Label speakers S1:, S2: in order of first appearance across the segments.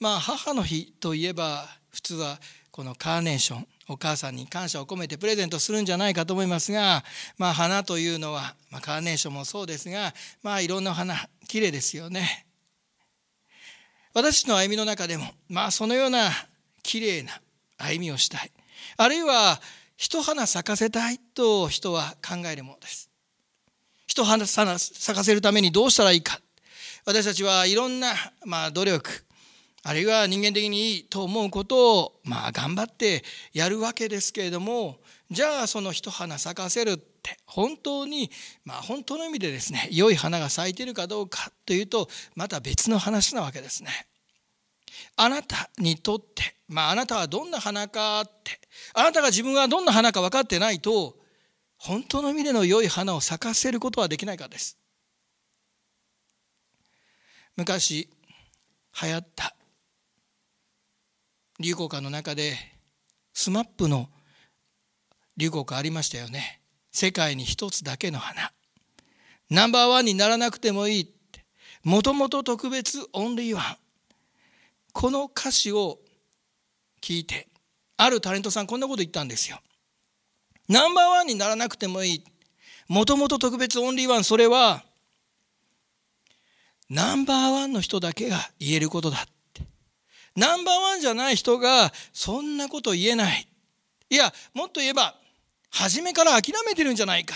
S1: まあ母の日といえば普通はこのカーネーションお母さんに感謝を込めてプレゼントするんじゃないかと思いますが、まあ、花というのは、まあ、カーネーションもそうですが、まあ、いろんな花綺麗ですよね。私の歩みの中でも、まあ、そのような綺麗な歩みをしたい。あるいは一花咲かせたいと人は考えるものです。一花咲かせるためにどうしたらいいか。私たちはいろんな、まあ、努力あるいは人間的にいいと思うことをまあ頑張ってやるわけですけれどもじゃあその一花咲かせるって本当にまあ本当の意味でですね良い花が咲いているかどうかというとまた別の話なわけですね。あなたにとってまああなたはどんな花かってあなたが自分はどんな花か分かってないと本当の意味での良い花を咲かせることはできないからです。昔流行った流行歌の中で SMAP の流行歌ありましたよね。世界に一つだけの花。ナンバーワンにならなくてもいいもともと特別オンリーワン。この歌詞を聞いてあるタレントさんこんなこと言ったんですよ。ナンバーワンにならなくてもいい。もともと特別オンリーワン。それはナンバーワンの人だけが言えることだナンバーワンじゃない人がそんなこと言えない。いや、もっと言えば、初めから諦めてるんじゃないか。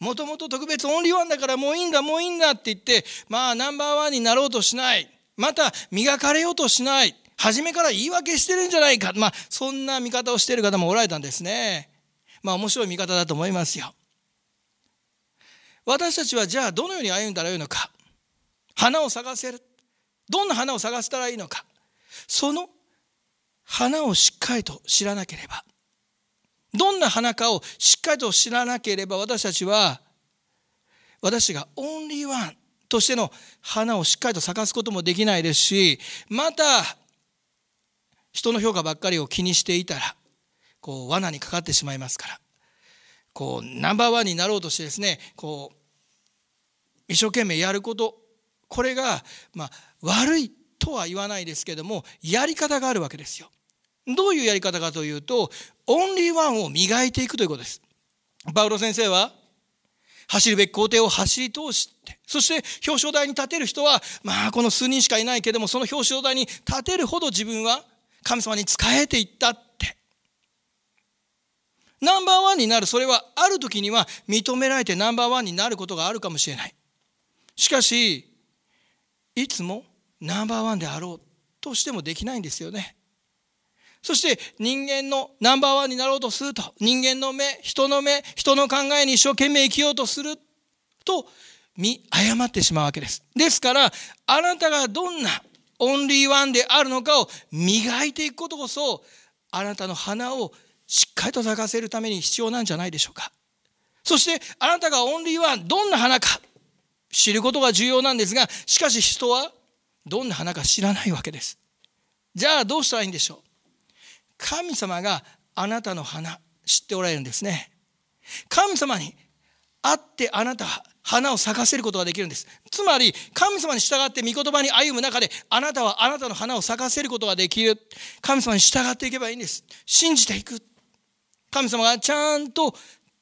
S1: もともと特別オンリーワンだからもういいんだ、もういいんだって言って、まあナンバーワンになろうとしない。また磨かれようとしない。初めから言い訳してるんじゃないか。まあそんな見方をしている方もおられたんですね。まあ面白い見方だと思いますよ。私たちはじゃあどのように歩んだらいいのか。花を探せる。どんな花を探したらいいのか。その花をしっかりと知らなければどんな花かをしっかりと知らなければ私たちは私がオンリーワンとしての花をしっかりと咲かすこともできないですしまた人の評価ばっかりを気にしていたらこう罠にかかってしまいますからこうナンバーワンになろうとしてですねこう一生懸命やることこれがまあ悪いとは言わないですけどもやり方があるわけですよ。どういうやり方かというとオンリーワンを磨いていくということです。パウロ先生は走るべき工程を走り通してそして表彰台に立てる人はまあこの数人しかいないけれどもその表彰台に立てるほど自分は神様に仕えていったってナンバーワンになるそれはある時には認められてナンバーワンになることがあるかもしれないしかしいつもナンバーワンであろうとしてもできないんですよね。そして人間のナンバーワンになろうとすると人間の目人の目人の考えに一生懸命生きようとすると見誤ってしまうわけです。ですからあなたがどんなオンリーワンであるのかを磨いていくことこそあなたの花をしっかりと咲かせるために必要なんじゃないでしょうか。そしてあなたがオンリーワンどんな花か知ることが重要なんですがしかし人はどんな花か知らないわけです。じゃあどうしたらいいんでしょう？神様があなたの花知っておられるんですね。神様に会ってあなた花を咲かせることができるんです。つまり神様に従って御言葉に歩む中であなたはあなたの花を咲かせることができる。神様に従っていけばいいんです。信じていく。神様がちゃんと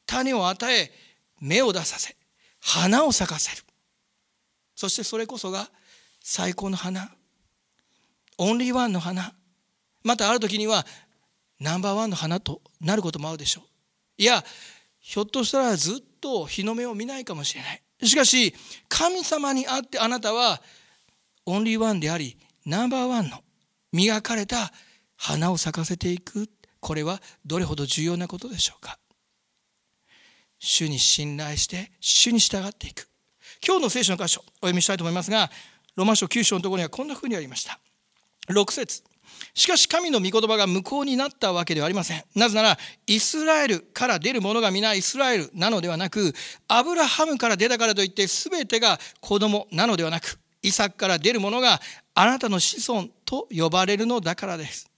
S1: 種を与え芽を出させ花を咲かせる。そしてそれこそが最高の花。オンリーワンの花。またある時にはナンバーワンの花となることもあるでしょう。いやひょっとしたらずっと日の目を見ないかもしれない。しかし神様にあってあなたはオンリーワンでありナンバーワンの磨かれた花を咲かせていく。これはどれほど重要なことでしょうか。主に信頼して主に従っていく。今日の聖書の箇所お読みしたいと思いますがロマ書9章のところにはこんなふうにありました。6節しかし神の御言葉が無効になったわけではありません。なぜなら、イスラエルから出る者が皆イスラエルなのではなく、アブラハムから出たからといって全てが子供なのではなく、イサクから出る者があなたの子孫と呼ばれるのだからです。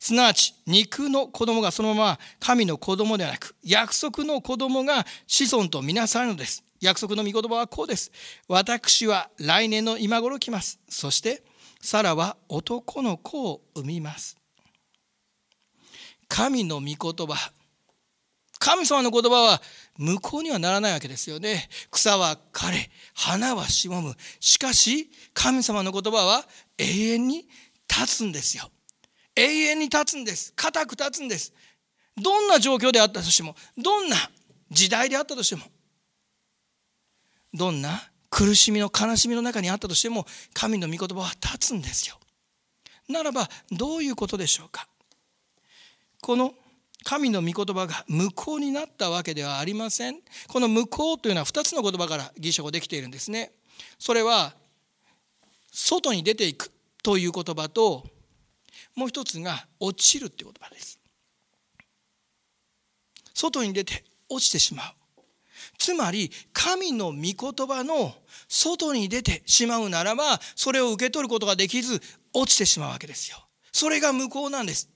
S1: すなわち、肉の子供がそのまま神の子供ではなく、約束の子供が子孫とみなされるのです。約束の御言葉はこうです。私は来年の今頃来ます。そしてサラは男の子を産みます神の御言葉神様の言葉は無効にはならないわけですよね草は枯れ花はしぼむしかし神様の言葉は永遠に立つんですよ永遠に立つんです。固く立つんです。どんな状況であったとしてもどんな時代であったとしてもどんな苦しみの悲しみの中にあったとしても神の御言葉は立つんですよ。ならばどういうことでしょうか。この神の御言葉が無効になったわけではありません。この無効というのは2つの言葉からギリシャ語できているんですね。それは外に出ていくという言葉ともう一つが落ちるって言葉です。外に出て落ちてしまう。つまり神の御言葉の外に出てしまうならばそれを受け取ることができず落ちてしまうわけですよ。それが無効なんです。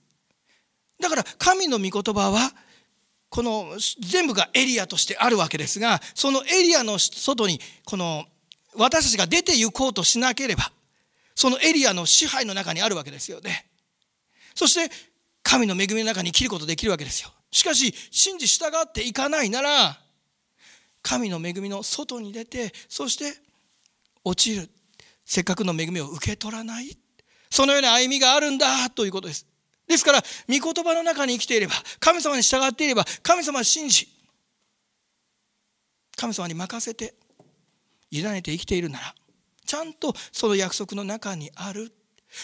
S1: だから神の御言葉はこの全部がエリアとしてあるわけですがそのエリアの外にこの私たちが出て行こうとしなければそのエリアの支配の中にあるわけですよね。そして神の恵みの中に生きることできるわけですよ。しかし信じ従っていかないなら神の恵みの外に出てそして落ちる。せっかくの恵みを受け取らない。そのような歩みがあるんだということです。ですから御言葉の中に生きていれば神様に従っていれば神様を信じ神様に任せて委ねて生きているならちゃんとその約束の中にある。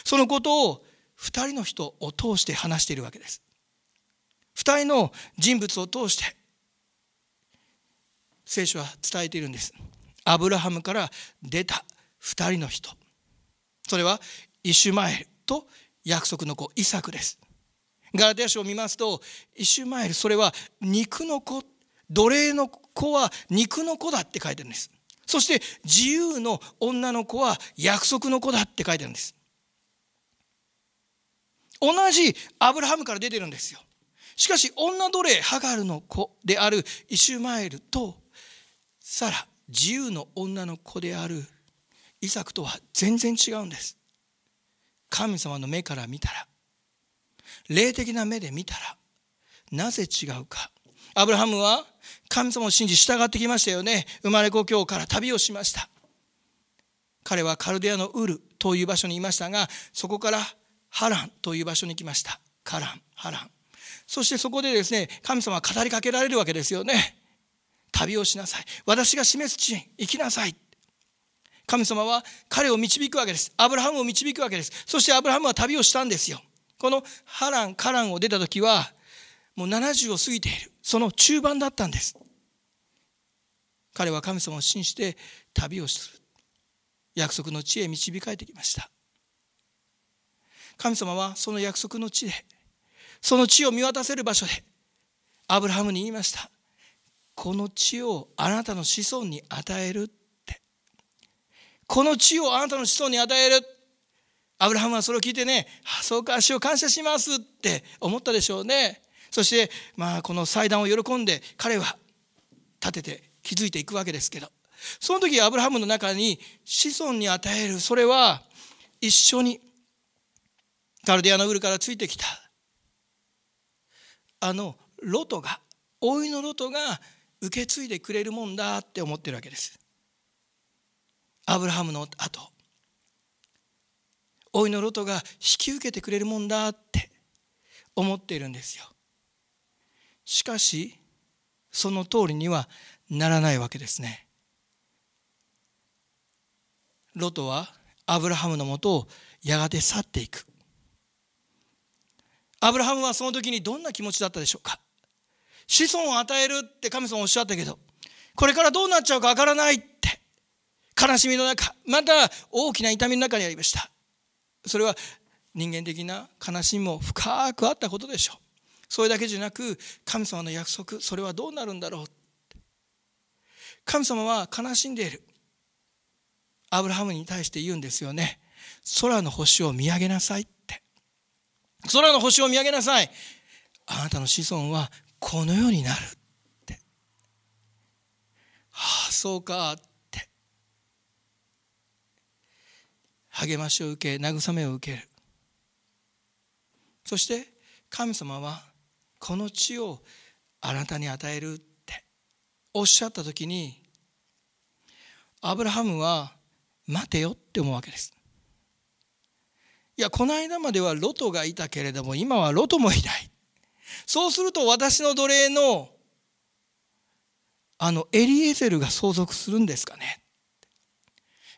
S1: そのことを2人の人を通して話しているわけです。2人の人物を通して聖書は伝えているんです。アブラハムから出た2人の人。それはイシュマエルと約束の子イサクです。ガラテヤ書を見ますとイシュマエルそれは肉の子奴隷の子は肉の子だって書いてるんです。そして自由の女の子は約束の子だって書いてるんです。同じアブラハムから出てるんですよ。しかし女奴隷ハガルの子であるイシュマエルとサラ自由の女の子であるイサクとは全然違うんです。神様の目から見たら霊的な目で見たらなぜ違うか。アブラハムは神様を信じ従ってきましたよね。生まれ故郷から旅をしました。彼はカルデアのウルという場所にいましたがそこからハランという場所に来ました。カランハラン。そしてそこでですね神様は語りかけられるわけですよね。旅をしなさい。私が示す地に行きなさい。神様は彼を導くわけです。アブラハムを導くわけです。そしてアブラハムは旅をしたんですよ。このハランカランを出た時はもう70を過ぎている。その中盤だったんです。彼は神様を信じて旅をする。約束の地へ導かれてきました。神様はその約束の地でその地を見渡せる場所でアブラハムに言いました。この地をあなたの子孫に与えるって。この地をあなたの子孫に与える。アブラハムはそれを聞いてねあそうか足を感謝しますって思ったでしょうね。そしてまあこの祭壇を喜んで彼は立てて築いていくわけですけど。その時アブラハムの中に子孫に与えるそれは一緒にカルデアのウルからついてきた。あのロトが老いのロトが受け継いでくれるもんだって思ってるわけです。アブラハムの後。老いのロトが引き受けてくれるもんだって思っているんですよ。しかしその通りにはならないわけですね。ロトはアブラハムのもとをやがて去っていく。アブラハムはその時にどんな気持ちだったでしょうか？子孫を与えるって神様おっしゃったけどこれからどうなっちゃうかわからないって悲しみの中また大きな痛みの中にありました。それは人間的な悲しみも深くあったことでしょう。それだけじゃなく神様の約束それはどうなるんだろう神様は悲しんでいる。アブラハムに対して言うんですよね。空の星を見上げなさい。空の星を見上げなさい。あなたの子孫はこの世になるって。はあそうかって。励ましを受け慰めを受ける。そして神様はこの地をあなたに与えるって。おっしゃった時にアブラハムは待てよって思うわけです。いやこの間まではロトがいたけれども今はロトもいない。そうすると私の奴隷のあのエリエゼルが相続するんですかね。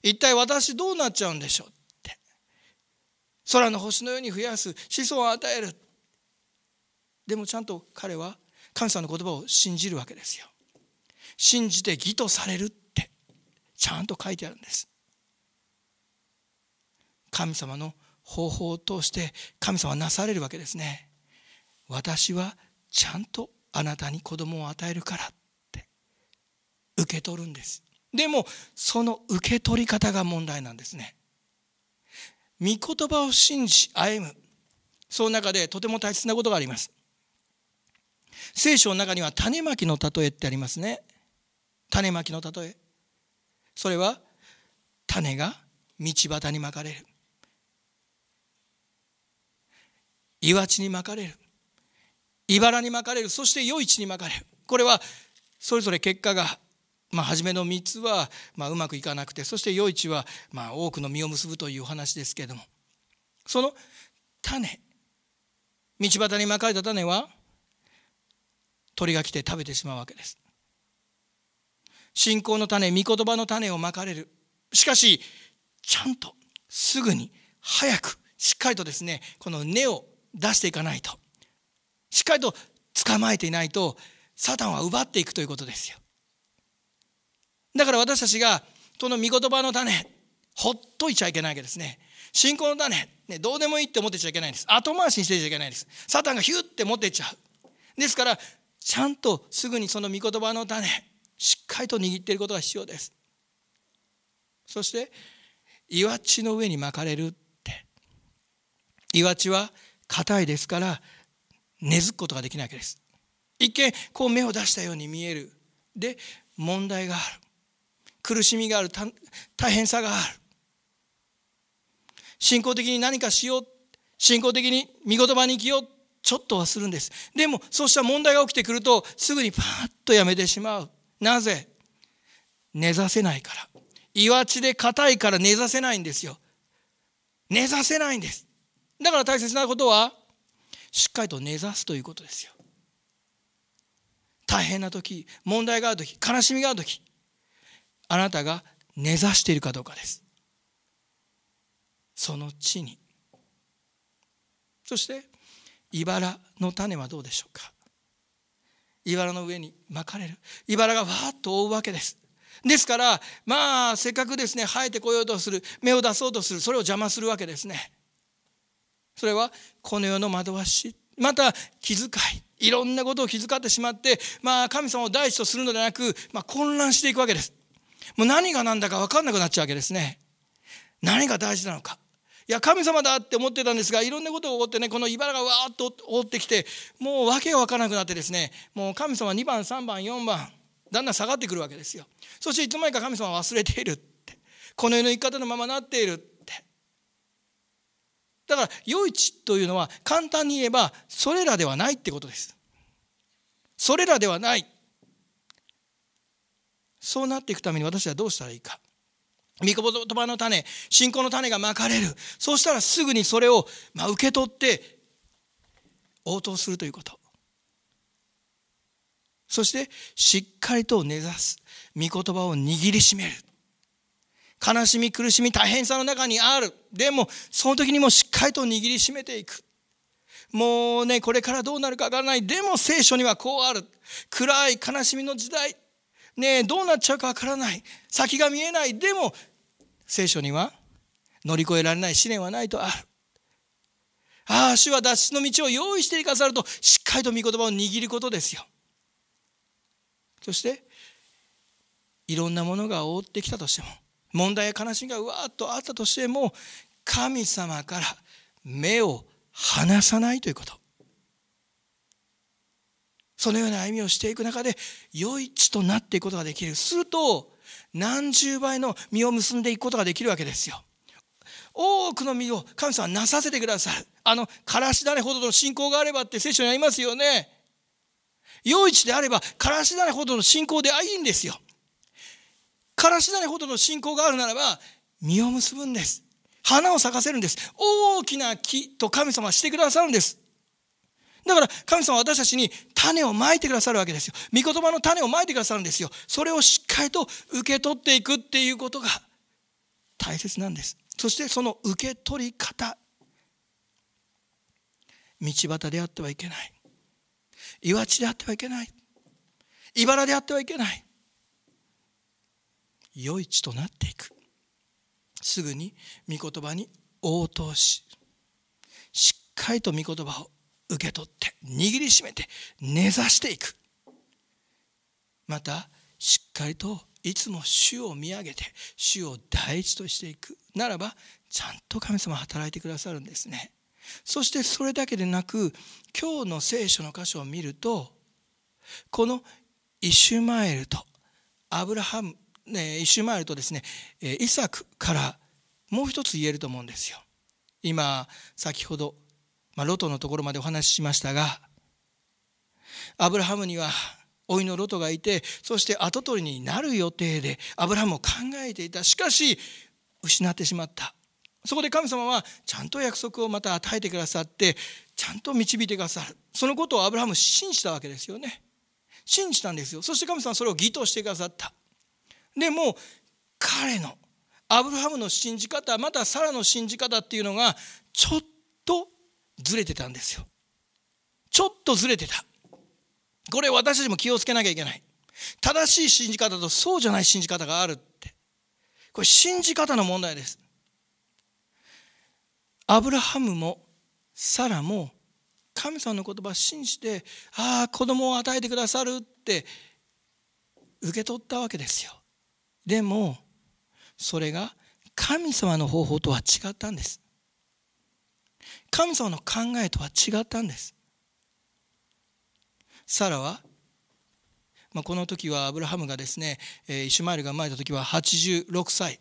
S1: 一体私どうなっちゃうんでしょうって。空の星のように増やす子孫を与える。でもちゃんと彼は神様の言葉を信じるわけですよ。信じて義とされるってちゃんと書いてあるんです。神様の方法を通して神様はなされるわけですね。私はちゃんとあなたに子供を与えるからって受け取るんです。でもその受け取り方が問題なんですね。御言葉を信じ歩む。その中でとても大切なことがあります。聖書の中には種まきの例えってありますね。種まきの例え。それは種が道端にまかれる。岩地にまかれる。茨にまかれる。そして余市にまかれる。これはそれぞれ結果が、まあ、初めの3つは、まあ、うまくいかなくてそして余市は、まあ、多くの実を結ぶというお話ですけれども。その種道端にまかれた種は鳥が来て食べてしまうわけです。信仰の種御言葉の種をまかれる。しかしちゃんとすぐに早くしっかりとですねこの根を出していかないと。しっかりと捕まえていないとサタンは奪っていくということですよ。だから私たちがこの御言葉の種ほっといちゃいけないわけですね。信仰の種、ね、どうでもいいって思ってちゃいけないんです。後回しにしてちゃいけないんです。サタンがヒュッて持ってっちゃう。ですからちゃんとすぐにその御言葉の種しっかりと握っていることが必要です。そして岩地の上に巻かれるって。岩地は硬いですから根付くことができないわけです。一見こう目を出したように見える。で問題がある。苦しみがある。大変さがある。信仰的に何かしよう。信仰的に見言葉に生きよう。ちょっとはするんです。でもそうした問題が起きてくるとすぐにパーッとやめてしまう。なぜ？根ざせないから。岩地で硬いから根ざせないんですよ。根ざせないんです。だから大切なことはしっかりと根ざすということですよ。大変な時問題がある時悲しみがある時あなたが根ざしているかどうかです。その地に。そして茨の種はどうでしょうか？茨の上に巻かれる。茨がわーっと覆うわけです。ですからまあせっかくですね生えてこようとする芽を出そうとするそれを邪魔するわけですね。それはこの世の惑わし。また気遣い。いろんなことを気遣ってしまってまあ神様を第一とするのではなく、まあ、混乱していくわけです。もう何が何だか分かんなくなっちゃうわけですね。何が大事なのか。いや神様だって思ってたんですがいろんなことが起こってねこの茨がわーっと覆ってきてもう訳が分からなくなってですねもう神様2番3番4番だんだん下がってくるわけですよ。そしていつの間にか神様は忘れているって。この世の生き方のままなっているだから余市というのは簡単に言えばそれらではないってことです。それらではない。そうなっていくために私はどうしたらいいか。御言葉の種信仰の種がまかれる。そうしたらすぐにそれを、まあ、受け取って応答するということ。そしてしっかりと根ざす。御言葉を握りしめる。悲しみ苦しみ大変さの中にある。でもその時にもしっかりと握りしめていく。もうねこれからどうなるかわからない。でも聖書にはこうある。暗い悲しみの時代。ねどうなっちゃうかわからない。先が見えない。でも聖書には乗り越えられない。試練はないとある。ああ主は脱出の道を用意していかさるとしっかりと御言葉を握ることですよ。そしていろんなものが覆ってきたとしても問題や悲しみがうわーっとあったとしても神様から目を離さないということ。そのような歩みをしていく中で良い地となっていくことができる。すると何十倍の実を結んでいくことができるわけですよ。多くの実を神様はなさせてくださる。あのからし種ほどの信仰があればって聖書にありますよね。余市であればからし種ほどの信仰であいいんですよ。からし種ほどの信仰があるならば実を結ぶんです花を咲かせるんです大きな木と神様はしてくださるんですだから神様は私たちに種をまいてくださるわけですよ。御言葉の種をまいてくださるんですよ。それをしっかりと受け取っていくっていうことが大切なんです。そしてその受け取り方。道端であってはいけない。岩地であってはいけない。茨であってはいけない。良い地となっていく。すぐに御言葉に応答し、しっかりと御言葉を受け取って握りしめて根ざしていく。またしっかりといつも主を見上げて主を第一としていく。ならばちゃんと神様働いてくださるんですね。そしてそれだけでなく今日の聖書の箇所を見るとこのイシュマエルとアブラハム、ね、イシュマエルとですねイサクからもう一つ言えると思うんですよ。今先ほどまあ、ロトのところまでお話ししましたがアブラハムには老いのロトがいてそして跡取りになる予定でアブラハムを考えていた。しかし失ってしまった。そこで神様はちゃんと約束をまた与えてくださってちゃんと導いてくださる。そのことをアブラハム信じたわけですよね。信じたんですよ。そして神様はそれを義としてくださった。でも彼のアブラハムの信じ方またサラの信じ方っていうのがちょっとずれてたんですよ。ちょっとずれてた。これ私たちも気をつけなきゃいけない。正しい信じ方とそうじゃない信じ方があるって。これ信じ方の問題です。アブラハムもサラも神様の言葉を信じてああ子供を与えてくださるって受け取ったわけですよ。でもそれが神様の方法とは違ったんです。神様の考えとは違ったんです。サラは、まあ、この時はアブラハムがですねイシュマエルが生まれた時は86歳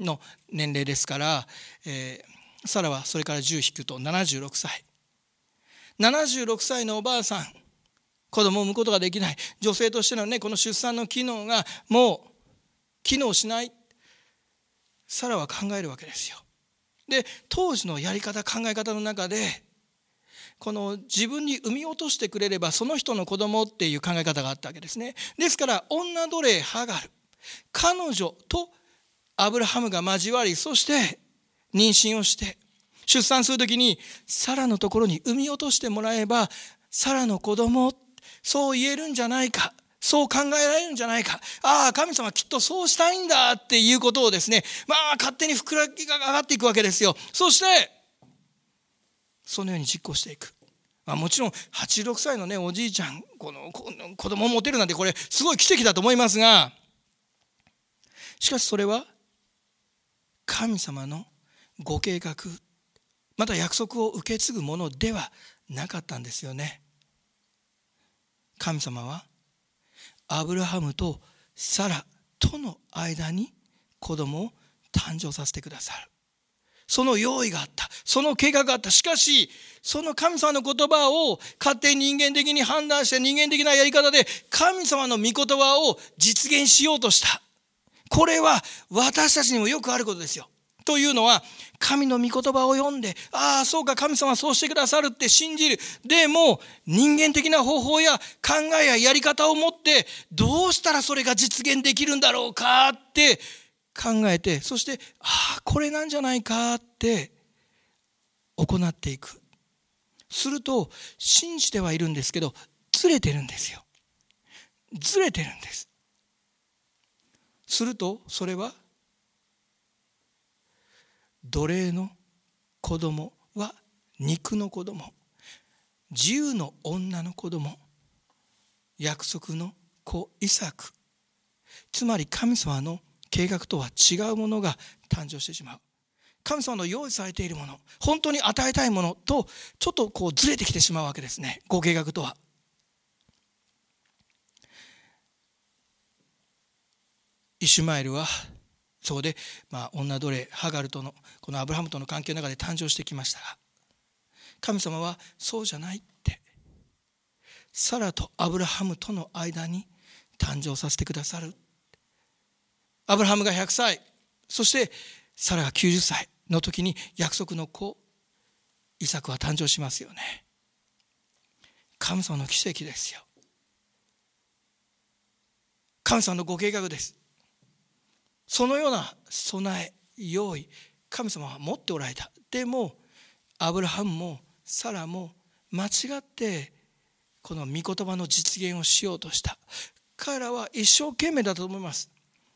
S1: の年齢ですから、えー、サラはそれから10引くと76歳。76歳のおばあさん子供を産むことができない女性としてのねこの出産の機能がもう機能しないサラは考えるわけですよ。で当時のやり方考え方の中でこの自分に産み落としてくれればその人の子供っていう考え方があったわけですね。ですから女奴隷ハガル彼女とアブラハムが交わりそして妊娠をして出産する時にサラのところに産み落としてもらえばサラの子供そう言えるんじゃないかそう考えられるんじゃないか。ああ、神様きっとそうしたいんだっていうことをですね、まあ勝手に膨らみが上がっていくわけですよ。そして、そのように実行していく。まあ、もちろん86歳のねおじいちゃんこの子供を持てるなんてこれすごい奇跡だと思いますがしかしそれは神様のご計画また約束を受け継ぐものではなかったんですよね。神様はアブラハムとサラとの間に子供を誕生させてくださる。その用意があった。その計画があった。しかしその神様の言葉を勝手に人間的に判断して人間的なやり方で神様の御言葉を実現しようとした。これは私たちにもよくあることですよ。というのは神の御言葉を読んでああそうか神様はそうしてくださるって信じる。でも人間的な方法や考えややり方を持ってどうしたらそれが実現できるんだろうかって考えてそしてああこれなんじゃないかって行っていく。すると信じてはいるんですけどずれてるんですよ。ずれてるんです。するとそれは奴隷の子供は肉の子供自由の女の子供約束の子イサク。つまり神様の計画とは違うものが誕生してしまう。神様の用意されているもの本当に与えたいものとちょっとこうずれてきてしまうわけですね。ご計画とは。イシュマエルはそこで、まあ、女奴隷ハガルとのこのアブラハムとの関係の中で誕生してきましたが神様はそうじゃないってサラとアブラハムとの間に誕生させてくださる。アブラハムが100歳そしてサラが90歳の時に約束の子イサクは誕生しますよね。神様の奇跡ですよ。神様のご計画です。そのような備え用意神様は持っておられた。でもアブラハムもサラも間違ってこの御言葉の実現をしようとした。彼らは一生懸命だと思います。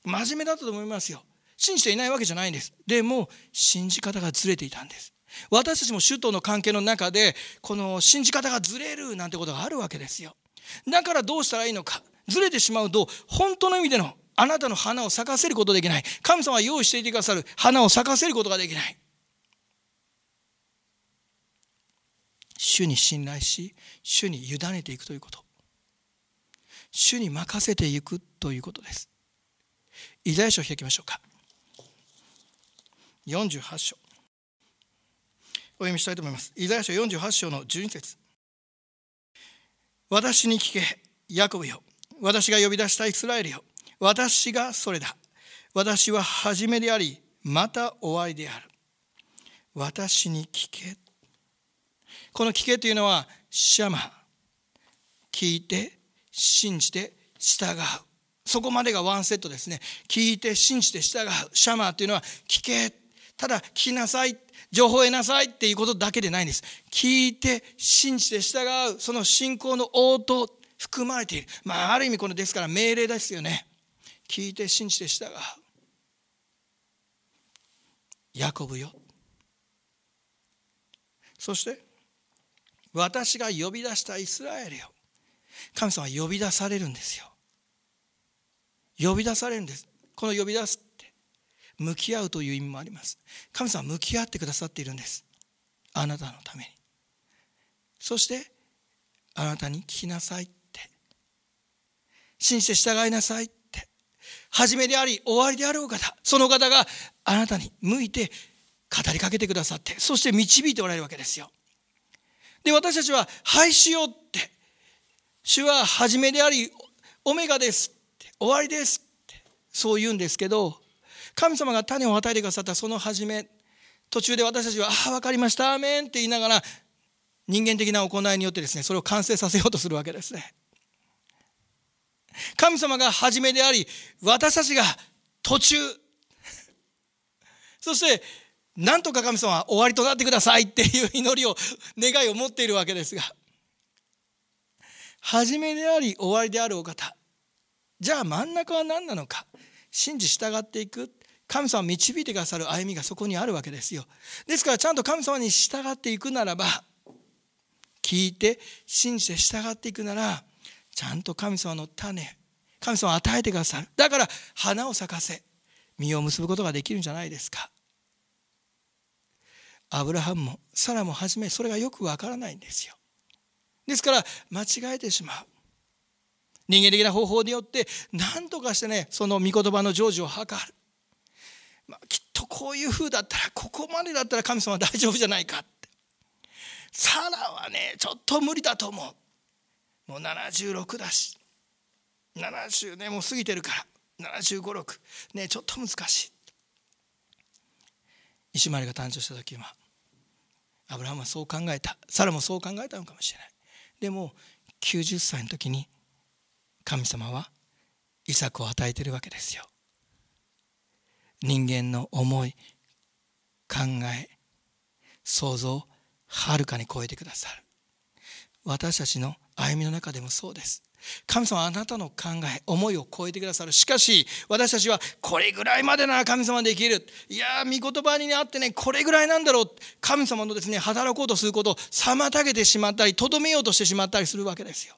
S1: 真面目だったと思いますよ。信じていないわけじゃないんです。でも信じ方がずれていたんです。私たちも首都の関係の中でこの信じ方がずれるなんてことがあるわけですよ。だからどうしたらいいのか。ずれてしまうと本当の意味でのあなたの花を咲かせることできない。神様は用意していてくださる。花を咲かせることができない。主に信頼し主に委ねていくということ。主に任せていくということです。イザヤ書を開きましょうか。48章。お読みしたいと思います。イザヤ書48章の12節。私に聞けヤコブよ。私が呼び出したイスラエルよ。私がそれだ。私は初めでありまた終わりである。私に聞け。この聞けというのはシャマ。聞いて信じて従う。そこまでがワンセットですね。聞いて信じて従う。シャマというのは聞け。ただ聞きなさい。情報を得なさいっていうことだけでないんです。聞いて信じて従う。その信仰の応答含まれている。まあある意味このですから命令ですよね。聞いて信じて従う。ヤコブよ。そして私が呼び出したイスラエルよ。神様は呼び出されるんですよ。呼び出されるんです。この呼び出すって向き合うという意味もあります。神様は向き合ってくださっているんです。あなたのために。そしてあなたに聞きなさいって。信じて従いなさいって。初めであり終わりであるお方その方があなたに向いて語りかけてくださってそして導いておられるわけですよで私たちは「はいしよう」って主は初めでありオメガですって終わりですってそう言うんですけど神様が種を与えてくださったその初め途中で私たちは「ああ分かりましたアーメン」って言いながら人間的な行いによってですねそれを完成させようとするわけですね。神様が初めであり私たちが途中。そしてなんとか神様は終わりとなってくださいっていう祈りを願いを持っているわけですが。初めであり終わりであるお方。じゃあ真ん中は何なのか。信じ従っていく。神様導いてくださる歩みがそこにあるわけですよ。ですからちゃんと神様に従っていくならば聞いて信じて従っていくならちゃんと神様の種神様を与えてくださる。だから花を咲かせ実を結ぶことができるんじゃないですか。アブラハムもサラも初めそれがよくわからないんですよ。ですから間違えてしまう。人間的な方法によって何とかしてねその御言葉の成就を図る、まあ、きっとこういうふうだったらここまでだったら神様は大丈夫じゃないかって。サラはねちょっと無理だと思う。もう76だし。70ねもう過ぎてるから。756ねちょっと難しい。石丸が誕生した時はアブラハムはそう考えた。サラもそう考えたのかもしれない。でも90歳の時に神様はイサクを与えてるわけですよ。人間の思い考え想像をはるかに超えてくださる。私たちの歩みの中でもそうです。神様はあなたの考え思いを超えてくださる。しかし私たちはこれぐらいまでなら神様できる。いや御言葉にあってねこれぐらいなんだろう。神様のですね働こうとすることを妨げてしまったりとどめようとしてしまったりするわけですよ。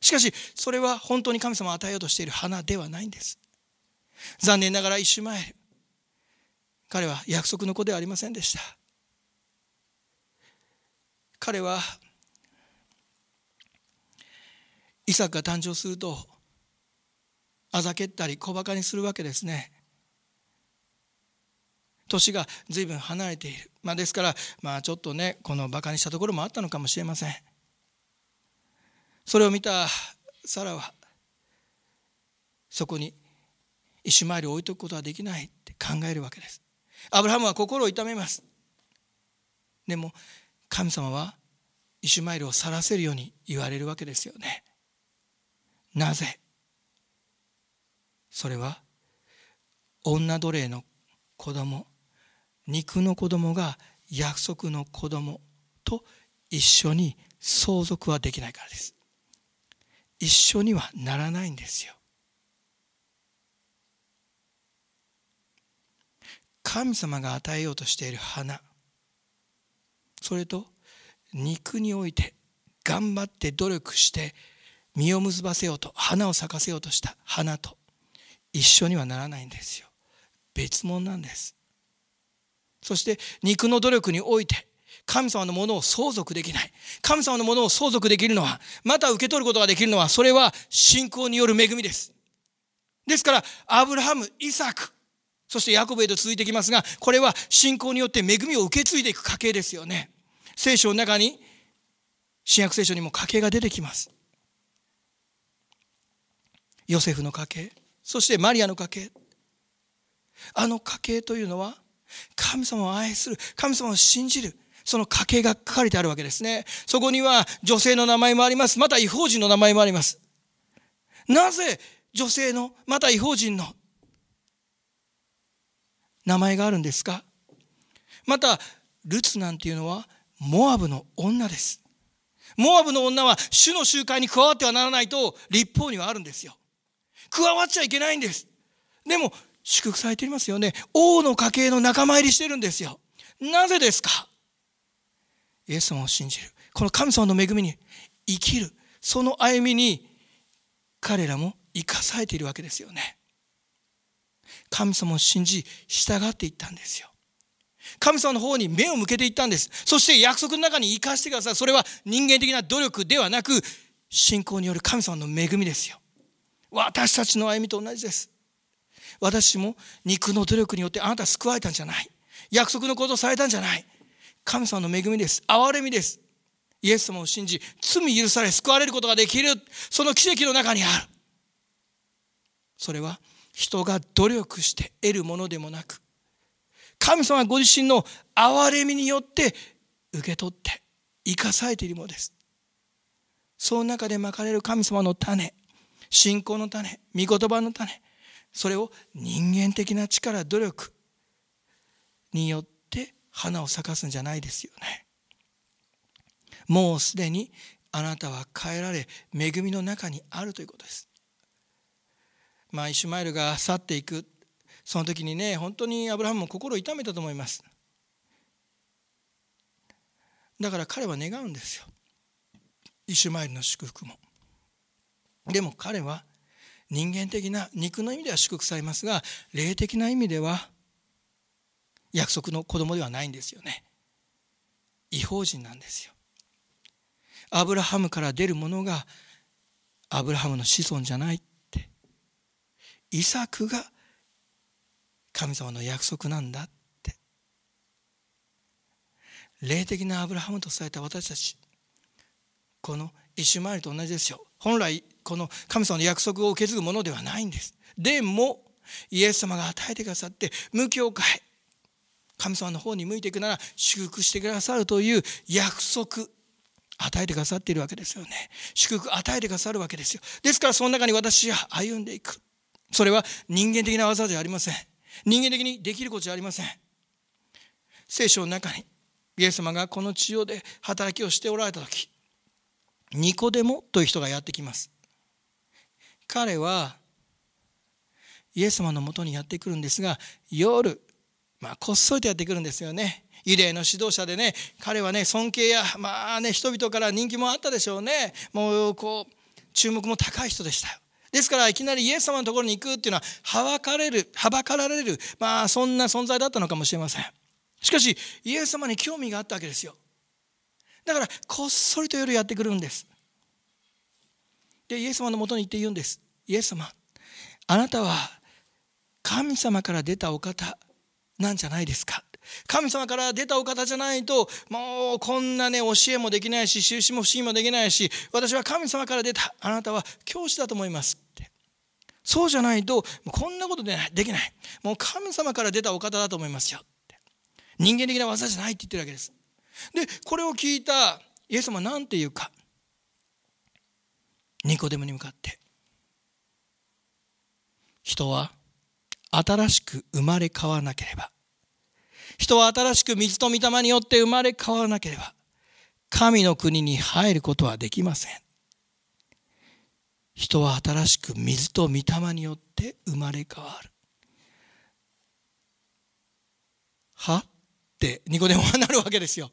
S1: しかしそれは本当に神様を与えようとしている花ではないんです。残念ながら一周前彼は約束の子ではありませんでした。彼はイサクが誕生するとあざけったり小バカにするわけですね。年が随分離れている、まあ、ですからまあちょっとねこのバカにしたところもあったのかもしれません。それを見たサラはそこにイシュマエルを置いとくことはできないって考えるわけです。アブラハムは心を痛めます。でも神様はイシュマエルを去らせるように言われるわけですよね。なぜ？それは女奴隷の子供肉の子供が約束の子供と一緒に相続はできないからです。一緒にはならないんですよ。神様が与えようとしている花それと肉において頑張って努力して実を結ばせようと花を咲かせようとした花と一緒にはならないんですよ。別物なんです。そして肉の努力において神様のものを相続できない。神様のものを相続できるのはまた受け取ることができるのはそれは信仰による恵みです。ですからアブラハムイサクそしてヤコブへと続いてきますがこれは信仰によって恵みを受け継いでいく家系ですよね。聖書の中に新約聖書にも家系が出てきます。ヨセフの家系そしてマリアの家系。あの家系というのは神様を愛する神様を信じるその家系が書かれてあるわけですね。そこには女性の名前もあります。また違法人の名前もあります。なぜ女性のまた違法人の名前があるんですか？またルツなんていうのはモアブの女です。モアブの女は主の集会に加わってはならないと立法にはあるんですよ。加わっちゃいけないんです。でも祝福されていますよね。王の家系の仲間入りしてるんですよ。なぜですか？イエス様を信じる。この神様の恵みに生きる。その歩みに彼らも生かされているわけですよね。神様を信じ従っていったんですよ。神様の方に目を向けていったんです。そして約束の中に生かしてください。それは人間的な努力ではなく信仰による神様の恵みですよ。私たちの歩みと同じです。私も肉の努力によってあなた救われたんじゃない。約束のことをされたんじゃない。神様の恵みです。憐れみです。イエス様を信じ罪許され救われることができる。その奇跡の中にある。それは人が努力して得るものでもなく神様ご自身の憐れみによって受け取って生かされているものです。その中でまかれる神様の種。信仰の種御言葉の種それを人間的な力努力によって花を咲かすんじゃないですよね。もうすでにあなたは変えられ恵みの中にあるということです。まあイシュマエルが去っていくその時にね本当にアブラハムも心を痛めたと思います。だから彼は願うんですよ。イシュマエルの祝福も。でも彼は人間的な肉の意味では祝福されますが霊的な意味では約束の子供ではないんですよね。違法人なんですよ。アブラハムから出るものがアブラハムの子孫じゃないって。イサクが神様の約束なんだって。霊的なアブラハムとされた私たちこのイシュマエルと同じですよ。本来この神様の約束を受け継ぐものではないんです。でもイエス様が与えてくださって無教会神様の方に向いていくなら祝福してくださるという約束与えてくださっているわけですよね。祝福与えてくださるわけですよ。ですからその中に私は歩んでいく。それは人間的な技じゃありません。人間的にできることじゃありません。聖書の中にイエス様がこの地上で働きをしておられた時ニコデモという人がやってきます。彼はイエス様のもとにやってくるんですが夜、まあ、こっそりとやってくるんですよね。ユダヤの指導者でね彼はね尊敬やまあね人々から人気もあったでしょうね。もうこう注目も高い人でしたよ。ですからいきなりイエス様のところに行くっていうのははばかれるはばかられるまあそんな存在だったのかもしれません。しかしイエス様に興味があったわけですよ。だからこっそりと夜やってくるんです。でイエス様のもとに行って言うんです。イエス様あなたは神様から出たお方なんじゃないですか。神様から出たお方じゃないともうこんなね教えもできないし印も不思議もできないし私は神様から出た。あなたは教師だと思いますって。そうじゃないとこんなことでできない。もう神様から出たお方だと思いますよって。人間的な技じゃないって言ってるわけです。でこれを聞いたイエス様は何て言うか？ニコデモに向かって。人は新しく生まれ変わらなければ。人は新しく水と御霊によって生まれ変わらなければ。神の国に入ることはできません。人は新しく水と御霊によって生まれ変わる。は？ってニコデモはなるわけですよ。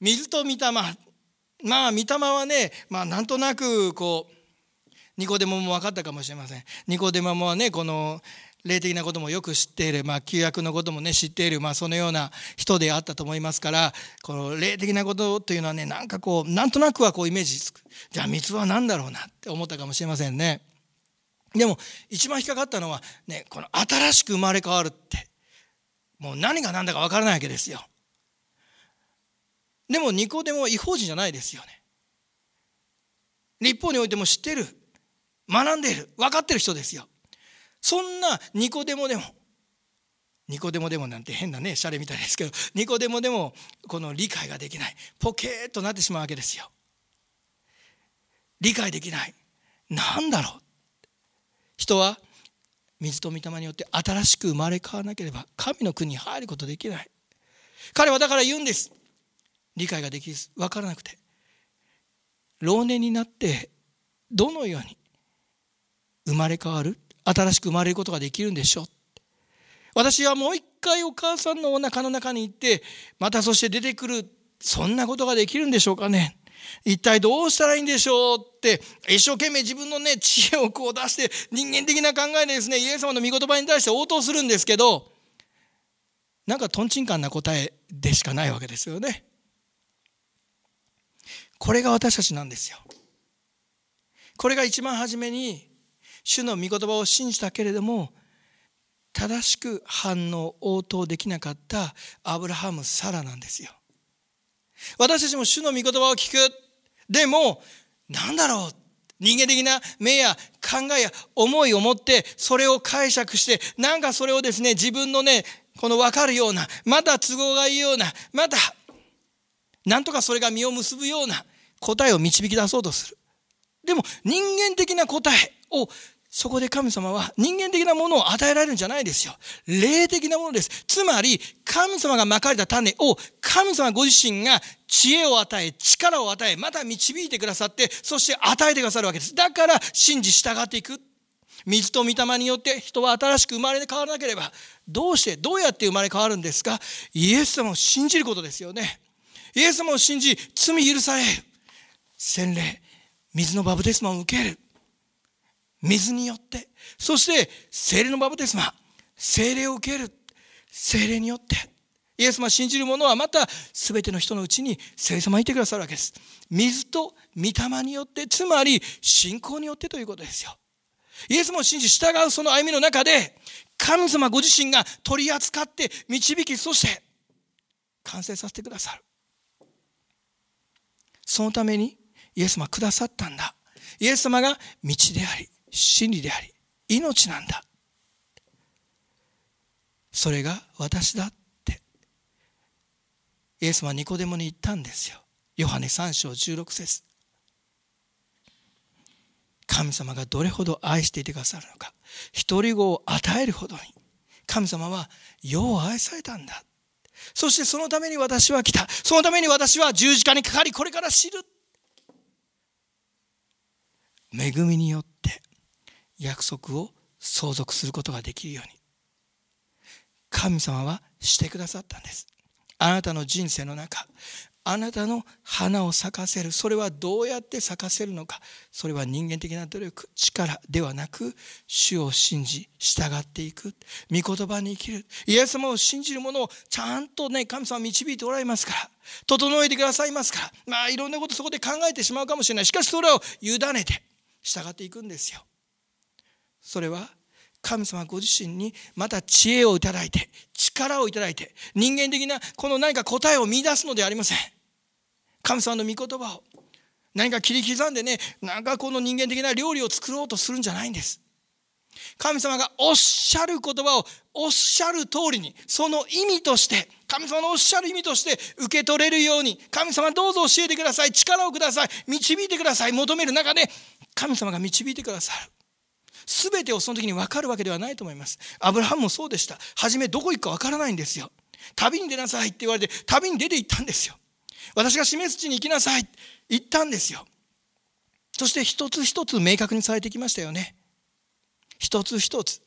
S1: 水と御霊。まあ御霊はねまあなんとなくこうニコデモも分かったかもしれません。ニコデモはねこの霊的なこともよく知っている、まあ、旧約のこともね知っている、まあ、そのような人であったと思いますからこの霊的なことというのはねなんかこうなんとなくはこうイメージつく。じゃあ三つは何だろうなって思ったかもしれませんね。でも一番引っかかったのはねこの新しく生まれ変わるって。もう何が何だか分からないわけですよ。でもニコデモは違法人じゃないですよね。立法においても知ってる学んでいる分かってる人ですよ。そんなニコデモでもニコデモでもなんて変なねシャレみたいですけどニコデモでもこの理解ができない。ポケーっとなってしまうわけですよ。理解できない。何だろう。人は水と御霊によって新しく生まれ変わらなければ神の国に入ることできない。彼はだから言うんです。理解ができず分からなくて。老年になってどのように生まれ変わる？新しく生まれることができるんでしょう？私はもう一回お母さんのお腹の中に行ってまたそして出てくるそんなことができるんでしょうかね？一体どうしたらいいんでしょうって一生懸命自分のね知恵をこう出して人間的な考えでですねイエス様の御言葉に対して応答するんですけどなんかとんちんかんな答えでしかないわけですよね。これが私たちなんですよ。これが一番初めに主の御言葉を信じたけれども正しく反応応答できなかったアブラハム・サラなんですよ私たちも主の御言葉を聞く。でも何だろう。人間的な目や考えや思いを持ってそれを解釈してなんかそれをですね自分のねこの分かるようなまだ都合がいいようなまだなんとかそれが実を結ぶような答えを導き出そうとする。でも人間的な答えをそこで神様は人間的なものを与えられるんじゃないですよ。霊的なものです。つまり、神様がまかれた種を神様ご自身が知恵を与え、力を与え、また導いてくださって、そして与えてくださるわけです。だから、信じ従っていく。水と御霊によって人は新しく生まれ変わらなければ、どうして、どうやって生まれ変わるんですか？イエス様を信じることですよね。イエス様を信じ、罪許される。洗礼、水のバブテスマを受ける。水によってそして精霊のバブテスマ精霊を受ける精霊によってイエス様信じる者はまた全ての人のうちに聖様いてくださるわけです。水と御霊によってつまり信仰によってということですよ。イエス様を信じ従うその歩みの中で神様ご自身が取り扱って導きそして完成させてくださる。そのためにイエス様はくださったんだ。イエス様が道であり真理であり命なんだ。それが私だって。イエスはニコデモに言ったんですよ。ヨハネ3章16節。神様がどれほど愛していてくださるのか。独り子を与えるほどに。神様は世を愛されたんだ。そしてそのために私は来た。そのために私は十字架にかかりこれから知る恵みによって約束を相続することができるように。神様はしてくださったんです。あなたの人生の中あなたの花を咲かせる。それはどうやって咲かせるのか。それは人間的な努力力ではなく主を信じ従っていく。御言葉に生きる。イエス様を信じる者をちゃんとね神様導いておられますから。整えてくださいますから。まあいろんなことそこで考えてしまうかもしれない。しかしそれを委ねて従っていくんですよ。それは神様ご自身にまた知恵をいただいて力をいただいて人間的なこの何か答えを見出すのではありません。神様の御言葉を何か切り刻んでねなんかこの人間的な料理を作ろうとするんじゃないんです。神様がおっしゃる言葉をおっしゃる通りにその意味として神様のおっしゃる意味として受け取れるように神様どうぞ教えてください力をください導いてください求める中で神様が導いてくださる。全てをその時に分かるわけではないと思います。アブラハムもそうでした。初めどこ行くか分からないんですよ。旅に出なさいって言われて旅に出て行ったんですよ。私が示す地に行きなさい言ったんですよ。そして一つ一つ明確にされてきましたよね。一つ一つ。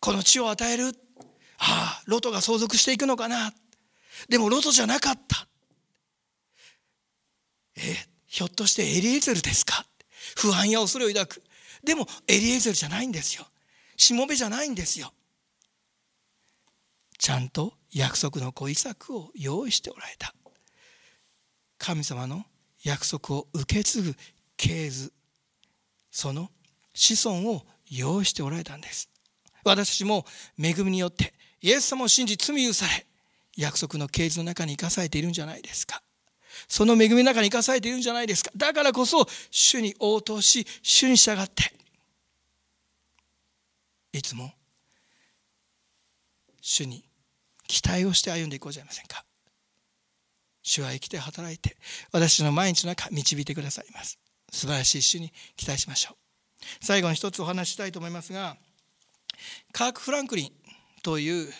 S1: この地を与える？ああロトが相続していくのかな？でもロトじゃなかった。えひょっとしてエリエゼルですか？不安や恐れを抱く。でもエリエゼルじゃないんですよ。しもべじゃないんですよ。ちゃんと約束の子イサクを用意しておられた。神様の約束を受け継ぐ系図。その子孫を用意しておられたんです。私たちも恵みによってイエス様を信じ罪許され約束の系図の中に生かされているんじゃないですか。その恵みの中に生かされているんじゃないですか。だからこそ主に応答し主に従っていつも主に期待をして歩んでいこうじゃありませんか？主は生きて働いて私の毎日の中導いてくださいます。素晴らしい主に期待しましょう。最後に一つお話ししたいと思いますがカーク・フランクリンという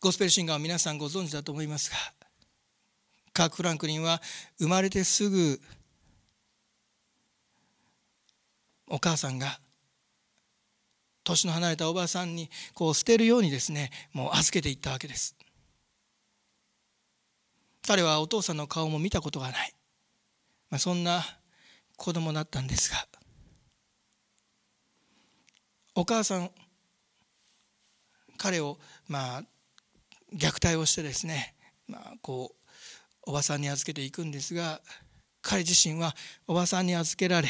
S1: ゴスペルシンガーを皆さんご存知だと思いますがカーク・フランクリンは生まれてすぐお母さんが年の離れたおばさんにこう捨てるようにですねもう預けていったわけです。彼はお父さんの顔も見たことがない、まあ、そんな子供だったんですが。お母さん彼をまあ虐待をしてですね、まあ、こうおばさんに預けていくんですが彼自身はおばさんに預けられ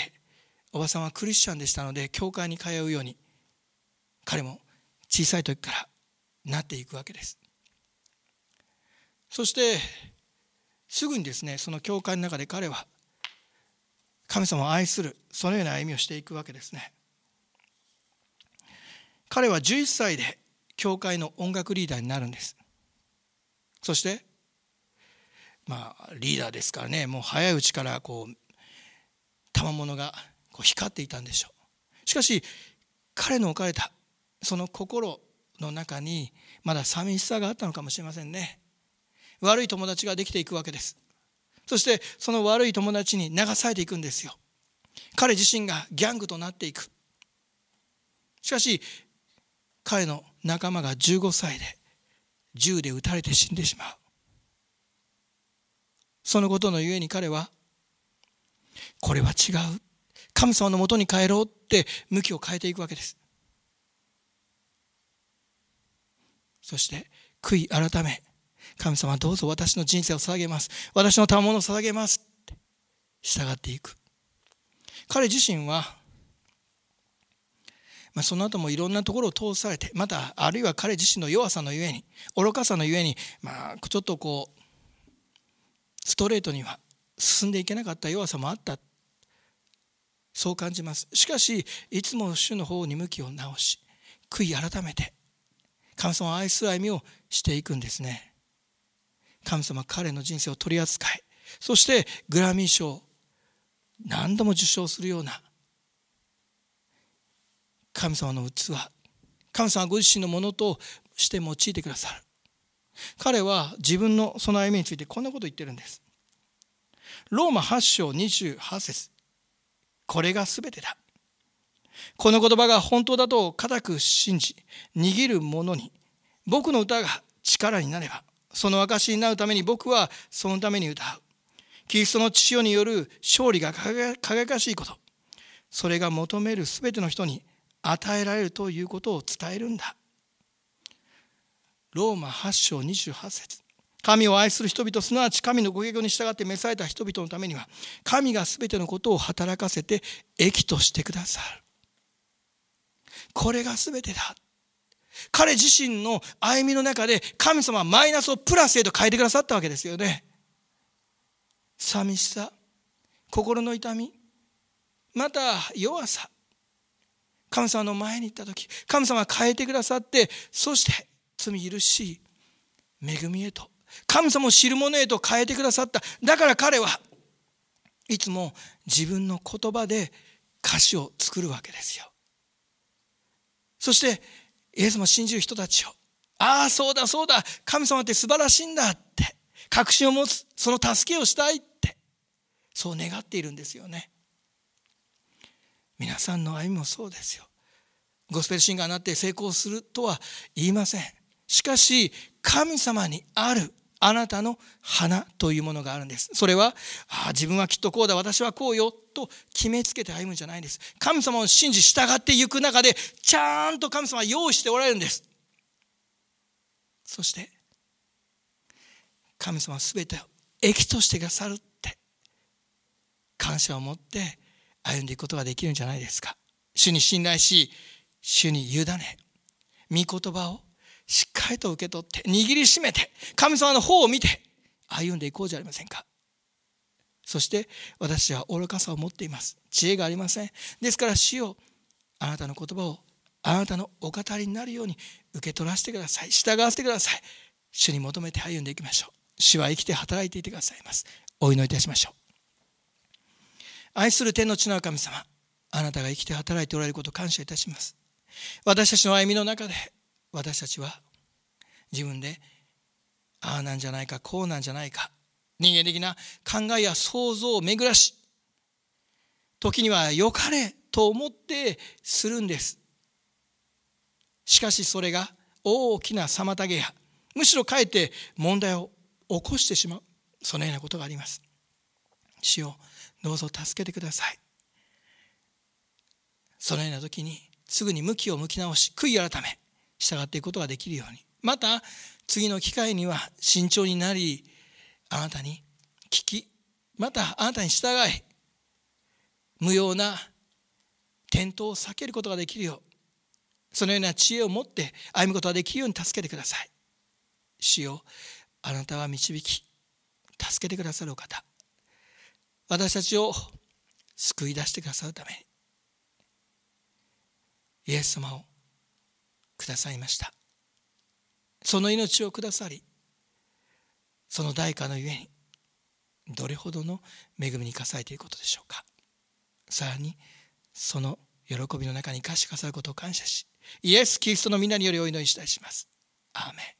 S1: おばさんはクリスチャンでしたので教会に通うように彼も小さい時からなっていくわけです。そしてすぐにですねその教会の中で彼は神様を愛するそのような歩みをしていくわけですね。彼は11歳で教会の音楽リーダーになるんです。そしてまあリーダーですからねもう早いうちからこう賜物がこう光っていたんでしょう。しかし彼の置かれたその心の中にまだ寂しさがあったのかもしれませんね。悪い友達ができていくわけです。そしてその悪い友達に流されていくんですよ。彼自身がギャングとなっていく。しかし彼の仲間が15歳で銃で撃たれて死んでしまう。そのことのゆえに彼はこれは違う。神様のもとに帰ろうって向きを変えていくわけです。そして悔い改め神様どうぞ私の人生を捧げます。私の賜物を捧げますって従っていく。彼自身はまあ、その後もいろんなところを通されてまたあるいは彼自身の弱さのゆえに愚かさのゆえに、まあ、ちょっとこうストレートには進んでいけなかった弱さもあった。そう感じます。しかしいつも主の方に向きを直し悔い改めて神様を愛する歩みをしていくんですね。神様彼の人生を取り扱いそしてグラミー賞何度も受賞するような神様の器神様ご自身のものとして用いてくださる。彼は自分のその歩みについてこんなことを言ってるんです。ローマ8章28節これが全てだ。この言葉が本当だと固く信じ握る者に僕の歌が力になればその証になるために僕はそのために歌う。キリストの父よによる勝利が輝かしいこと。それが求める全ての人に与えられるということを伝えるんだ。ローマ8章28節。神を愛する人々すなわち神のご計画に従って召された人々のためには神が全てのことを働かせて益としてくださる。これが全てだ。彼自身の歩みの中で神様はマイナスをプラスへと変えてくださったわけですよね。寂しさ。心の痛み。また弱さ。神様の前に行った時神様は変えてくださってそして罪許し恵みへと神様を知る者へと変えてくださった。だから彼はいつも自分の言葉で歌詞を作るわけですよ。そしてイエスも信じる人たちをああそうだそうだ神様って素晴らしいんだって確信を持つその助けをしたいってそう願っているんですよね。皆さんの歩みもそうですよ。ゴスペルシンガーになって成功するとは言いません。しかし神様にあるあなたの花というものがあるんです。それはあ自分はきっとこうだ私はこうよと決めつけて歩むんじゃないんです。神様を信じ従っていく中でちゃんと神様は用意しておられるんです。そして神様は全てを益としてくださるって感謝を持って歩んでいくことができるんじゃないですか。主に信頼し主に委ね御言葉をしっかりと受け取って握りしめて神様の方を見て歩んでいこうじゃありませんか。そして私は愚かさを持っています。知恵がありません。ですから主よあなたの言葉をあなたのお語りになるように受け取らせてください。従わせてください。主に求めて歩んでいきましょう。主は生きて働いていてくださいます。お祈りいたしましょう。愛する天の地の神様あなたが生きて働いておられることを感謝いたします。私たちの歩みの中で私たちは自分でああなんじゃないかこうなんじゃないか人間的な考えや想像を巡らし時には良かれと思ってするんです。しかしそれが大きな妨げやむしろかえって問題を起こしてしまう。そのようなことがあります。主をどうぞ助けてください。そのような時にすぐに向きを向き直し悔い改め従っていくことができるように。また次の機会には慎重になりあなたに聞きまたあなたに従い無用な転倒を避けることができるようそのような知恵を持って歩むことができるように助けてください。主よあなたは導き助けてくださるお方。私たちを救い出してくださるために。イエス様をくださいました。その命をくださりその代価のゆえにどれほどの恵みにかさえていることでしょうか。さらにその喜びの中に生かしかさることを感謝しイエス・キリストの皆によりお祈りしたいします。アーメン。